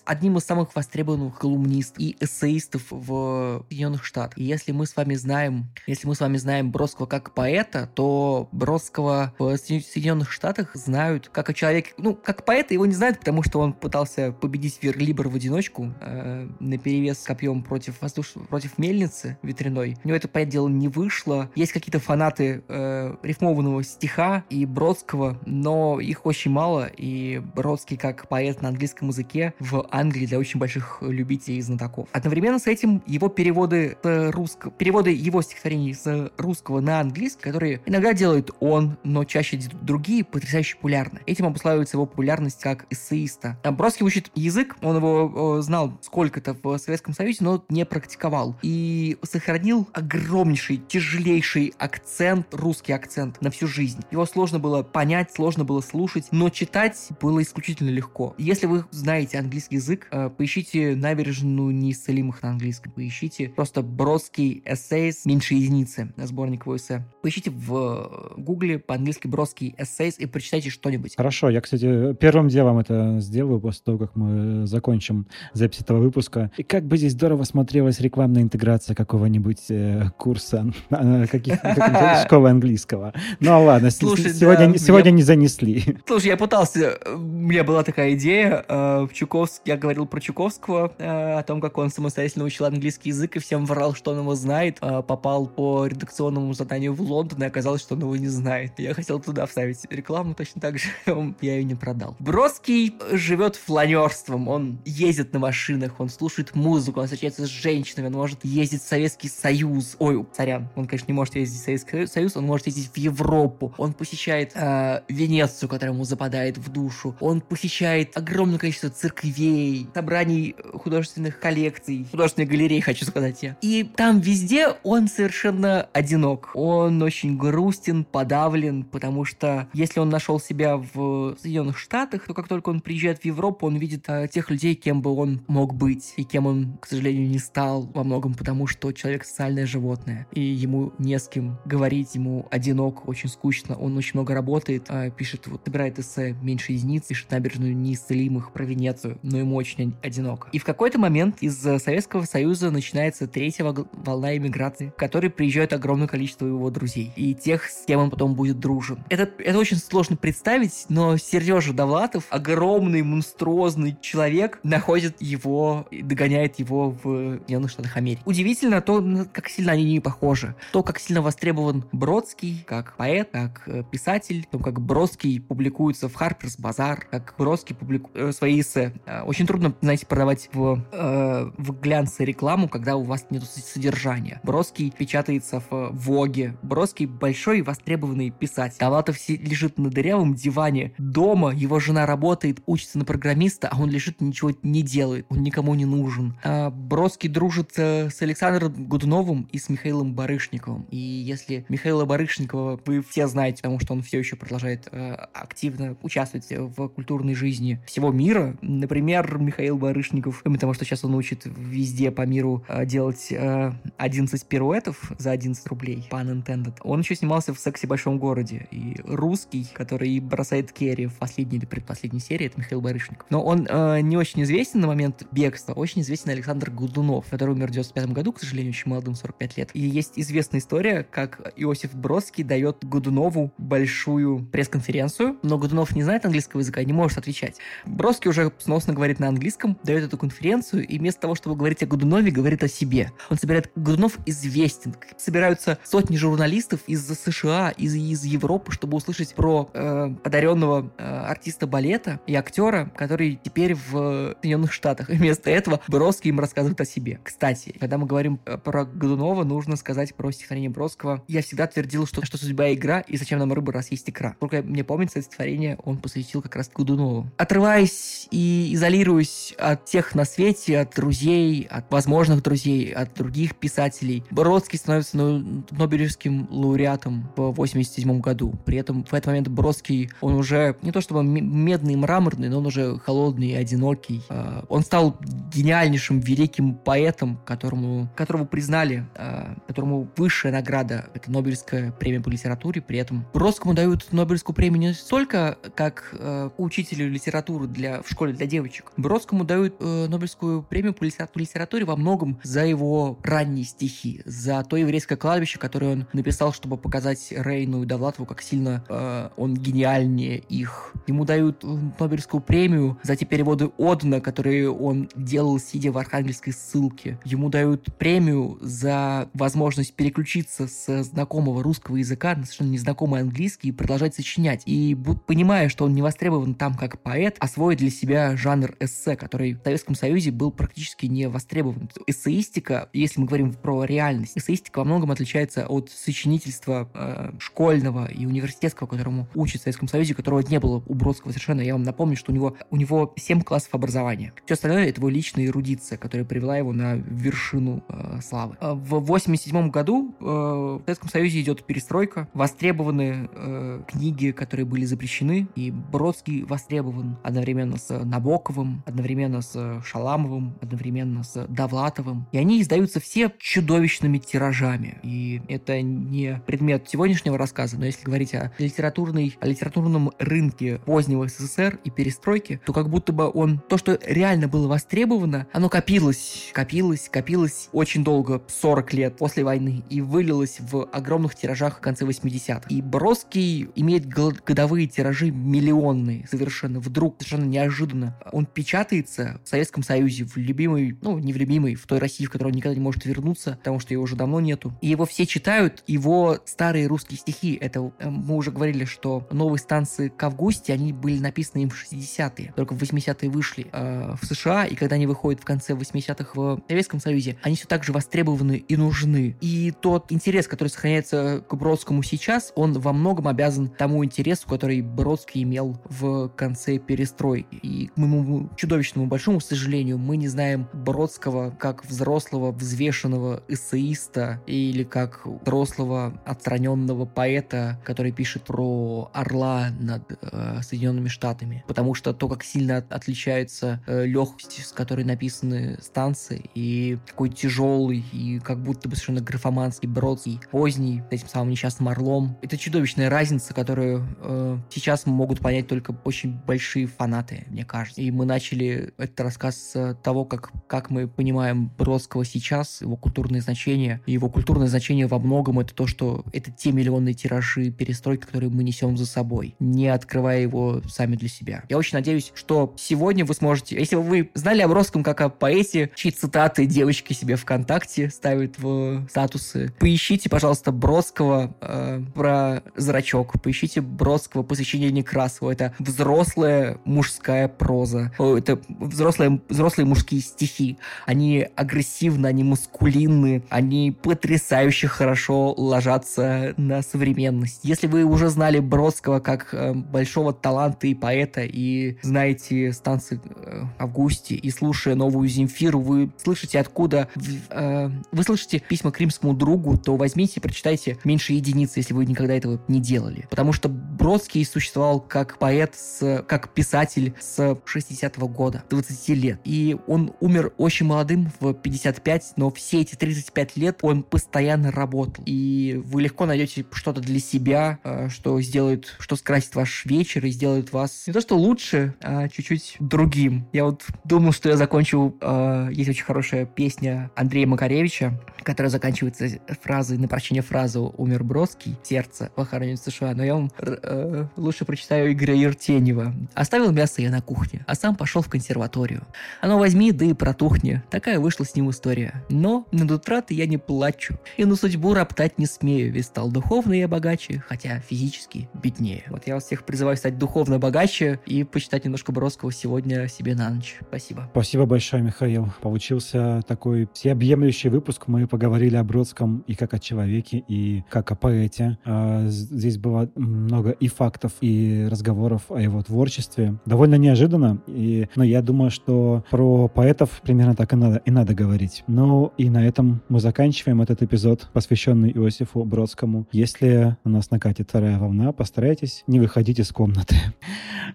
одним из самых востребованных колумнистов и эссеистов в Соединенных Штатах. И если мы с вами знаем, если мы с вами знаем Бродского как поэта, то Бродского в Соединенных Штатах знают как о человеке, ну, как поэта его не знают, потому что он пытался победить Верлибр в одиночку э, на перевес копьем против воздуш... против мельницы ветряной. У него это, понятное дело, не вышло. Есть какие-то фанаты э, рифмованного стиха и Бродского, но их очень мало, и Бродский как поэт на английском языке в Англии для очень больших любителей и знатоков. Одновременно с этим его переводы с русского, переводы его стихотворений с русского на английский, которые иногда делает он, но чаще другие, потрясающе популярны. Этим обуславливается его популярность как эссеиста. Бродский учит язык, он его знал сколько-то в Советском Союзе, но не практиковал. И сохранил огромнейший, тяжелейший акцент, русский акцент на всю жизнь. Его сложно было понять, сложно было слушать, но читать было исключительно легко. Если вы знаете английский язык, э, поищите набережную неисцелимых на английском, поищите просто Бродский эссейс меньше единицы, сборник его эссе. Поищите в гугле по-английски Бродский эссейс и прочитайте что-нибудь. Хорошо, я, кстати, первым делом это сделаю после того, как мы закончим запись этого выпуска. И как бы здесь здорово смотрелась рекламная интеграция какого-нибудь э, курса каких школы английского. Ну ладно, Слушай, сегодня, да, сегодня я... не занесли. Слушай, я пытался, у меня была такая идея, э, Чуковск, я говорил про Чуковского, э, о том, как он самостоятельно учил английский язык и всем врал, что он его знает, э, попал по редакционному заданию в Лондон, и оказалось, что он его не знает. Я хотел туда вставить рекламу точно так же, я ее не продал. Бродский живет фланерством, он ездит на машинах, он слушает музыку, он встречается с женщинами, он может ездить в Советский Союз. Ой, царян, он, конечно, не может ездить в Советский Союз, он может ездить в Европу, он посещает э, Венецию, которая ему западает в душу, он посещает огромное количество церквей, собраний художественных коллекций, художественных галерей, хочу сказать я. И там везде он совершенно одинок. Он очень грустен, подавлен, потому что если он нашел себя в Соединенных Штатах, то как только он приезжает в Европу, он видит э, тех людей, кем бы он мог быть, и кем он, к сожалению, не стал во многом потому, что человек социальное животное, и ему не с кем говорить, ему одинок, очень скучно, он очень много работает, э, пишет, вот, собирает эссе «Меньше единиц», пишет «Набережную неисцелимых» про Венецию, но ему очень одинок. И в какой-то момент из Советского Союза начинается третья волна иммиграции, в которой приезжает огромное количество его друзей и тех, с кем он потом будет дружен. Это, это очень сложно представить, но Сережа Довлатов, огромный, монструозный человек, находит его, догоняет его в Соединенных Штатах Америки. Удивительно то, как сильно они не похожи. То, как сильно востребован Бродский, как поэт, как э, писатель, то, как Бродский публикуется в Harper's Bazaar, как Бродский публикует э, свои эссе. Э, очень трудно, знаете, продавать в, э, в глянце рекламу, когда у вас нет содержания. Бродский печатается в Воге, Бродский большой востребованный писатель. Довлатов лежит на дырявом диване дома, его жена работает, учится на программиста, а он лежит и ничего не делает, он никому не нужен. А Бродский дружит э, с Александром Годуновым и с Михаилом Барышниковым. И если Михаила Барышникова вы все знаете, потому что он все еще продолжает э, активно участвовать в культурной жизни всего мира, например, Михаил Барышников, кроме того, что сейчас он учит везде по миру э, делать э, 11 пируэтов за 11 рублей, pun intended, он еще снимался в «Сексе в большом городе». И русский, который бросает Керри в последней или предпоследней серии, это Михаил Барышников. Но он э, не очень известен на момент бегства, очень известен Александр Гудунов, который умер в 95 году, к сожалению, очень молодым, 45 лет. И есть известная история, как Иосиф Бродский дает Гудунову большую пресс-конференцию, но Гудунов не знает английского языка, не может отвечать. Бродский уже сносно говорит на английском, дает эту конференцию, и вместо того, чтобы говорить о Гудунове, говорит о себе. Он собирает... Гудунов известен. Собираются сотни журналистов из США, из, из Европы, чтобы услышать про э, одаренного э, артиста балета и актера, который теперь в Соединенных Штатах. И вместо этого Бродский им рассказывает о себе. Кстати, когда мы говорим э, про Годунова, нужно сказать про стихотворение Бродского. Я всегда твердил, что, что судьба игра, и зачем нам рыба, раз есть икра. Только мне помнится, это стихотворение он посвятил как раз Годунову. Отрываясь и изолируясь от тех на свете, от друзей, от возможных друзей, от других писателей, Бродский становится ну, Нобелевским лауреатом в 87 году. При этом в этот момент Бродский, он уже не то чтобы медный, мраморный, но он уже холодный и одинокий. А, он стал гениальнейшим, великим поэтом, которому, которого признали, а, которому высшая награда — это Нобелевская премия по литературе. При этом Бродскому дают Нобелевскую премию не столько как э, учителю литературы для, в школе для девочек. Бродскому дают э, Нобелевскую премию по литературе во многом за его ранние стихи, за то еврейское кладбище, которое он написал, чтобы показать Рейну и Довлатову, как сильно э, он гениальнее их. Ему дают э, Нобелевскую премию за те переводы Одна, которые он делал, сидя в архангельской ссылке. Ему дают премию за возможность переключиться с знакомого русского языка на совершенно незнакомый английский и продолжать сочинять. И понимая, что он не востребован там как поэт, освоить для себя жанр эссе, который в Советском Союзе был практически не востребован. Эссеистика, если мы говорим про реальность, эссеистика во многом отличается от сочинительства э, школьного и университетского, которому учат в Советском Союзе, которого не было у Бродского совершенно. Я вам напомню, что у него, у него 7 классов образования. Все остальное — это его личная эрудиция, которая привела его на вершину э, славы. Э, в 87 году э, в Советском Союзе идет перестройка, востребованы э, книги, которые были запрещены, и Бродский востребован одновременно с Набоковым, одновременно с Шаламовым, одновременно с Довлатовым. И они издаются все чудовищными тиражами. И это не предмет сегодняшнего рассказа, но если говорить о литературной, о литературном рынке позднего СССР и перестройки, то как будто бы он, то, что реально было востребовано, оно копилось, копилось, копилось очень долго, 40 лет после войны, и вылилось в огромных тиражах в конце 80-х. И Бродский имеет годовые тиражи миллионные совершенно, вдруг, совершенно неожиданно. Он печатается в Советском Союзе, в любимой, ну, не в любимой, в той России, в которой он никогда не может вернуться, потому что его уже давно нету. И его все читают, его старые русские стихи, это э, мы уже говорили, что новые станции к августе, они были написаны им в 60-е, только в 80-е вышли э, в США, и когда они выходят в конце 80-х в Советском Союзе, они все так же востребованы и нужны. И тот интерес, который сохраняется к Бродскому сейчас, он во многом обязан тому интересу, который Бродский имел в конце перестройки. И к моему чудовищному большому сожалению, мы не знаем Бродского как взрослого, взвешенного эссеиста или как взрослого, отстраненного поэта, который пишет про орла над э, Соединенными Штатами. Потому что то, как сильно отличается э, легкость, с которой написаны станции, и какой тяжелый, и как будто бы совершенно графоманский, бродский, поздний, этим самым несчастным орлом. Это чудовищная разница, которую э, сейчас могут понять только очень большие фанаты, мне кажется. И мы начали этот рассказ с того, как, как мы понимаем Бродского сейчас, его культурное значение. И его культурное значение во многом это то, что это те миллионные тиражи перестройки, которые мы несем за собой, не открывая его сами для себя. Я очень надеюсь, что сегодня вы сможете, если вы знали о Бродском Бродском как о поэте, чьи цитаты девочки себе ВКонтакте ставят в статусы. Поищите, пожалуйста, Бродского э, про зрачок. Поищите Бродского посвящение Некрасову. Это взрослая мужская проза. Это взрослые, взрослые мужские стихи. Они агрессивны, они мускулинны, они потрясающе хорошо ложатся на современность. Если вы уже знали Бродского как э, большого таланта и поэта, и знаете станции э, Августе, и слушая новую Земфиру, вы слышите откуда... Э, вы слышите письма к римскому другу, то возьмите и прочитайте меньше единицы, если вы никогда этого не делали. Потому что Бродский существовал как поэт, с, как писатель с 60-го года, 20 лет. И он умер очень молодым, в 55, но все эти 35 лет он постоянно работал. И вы легко найдете что-то для себя, э, что сделает, что скрасит ваш вечер и сделает вас не то что лучше, а чуть-чуть другим. Я вот думал, что я закончу... Э, есть очень хорошая песня Андрея Макаревича, которая заканчивается фразой, на прощение фразы «Умер Бродский, сердце похоронен в США», но я вам э, лучше прочитаю Игоря Ертенева. «Оставил мясо я на кухне, а сам пошел в консерваторию. Оно возьми, да и протухни. Такая вышла с ним история. Но над утраты я не плачу, и на судьбу роптать не смею, ведь стал духовно я богаче, хотя физически беднее». Вот я вас всех призываю стать духовно богаче и почитать немножко Бродского сегодня себе на ночь. Спасибо. Спасибо большое, Михаил. Получился такой всеобъемлющий выпуск. Мы поговорили о Бродском и как о человеке, и как о поэте. А, здесь было много и фактов, и разговоров о его творчестве. Довольно неожиданно, и, но я думаю, что про поэтов примерно так и надо, и надо говорить. Ну и на этом мы заканчиваем этот эпизод, посвященный Иосифу Бродскому. Если у нас накатит вторая волна, постарайтесь не выходить из комнаты.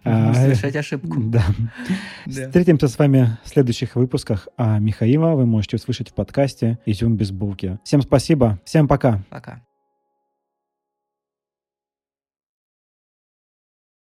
А, совершать ошибку. Да. Встретимся с вами в следующих выпусках. А Михаила вы можете услышать в подкасте «Изюм без булки». Всем спасибо. Всем пока. Пока.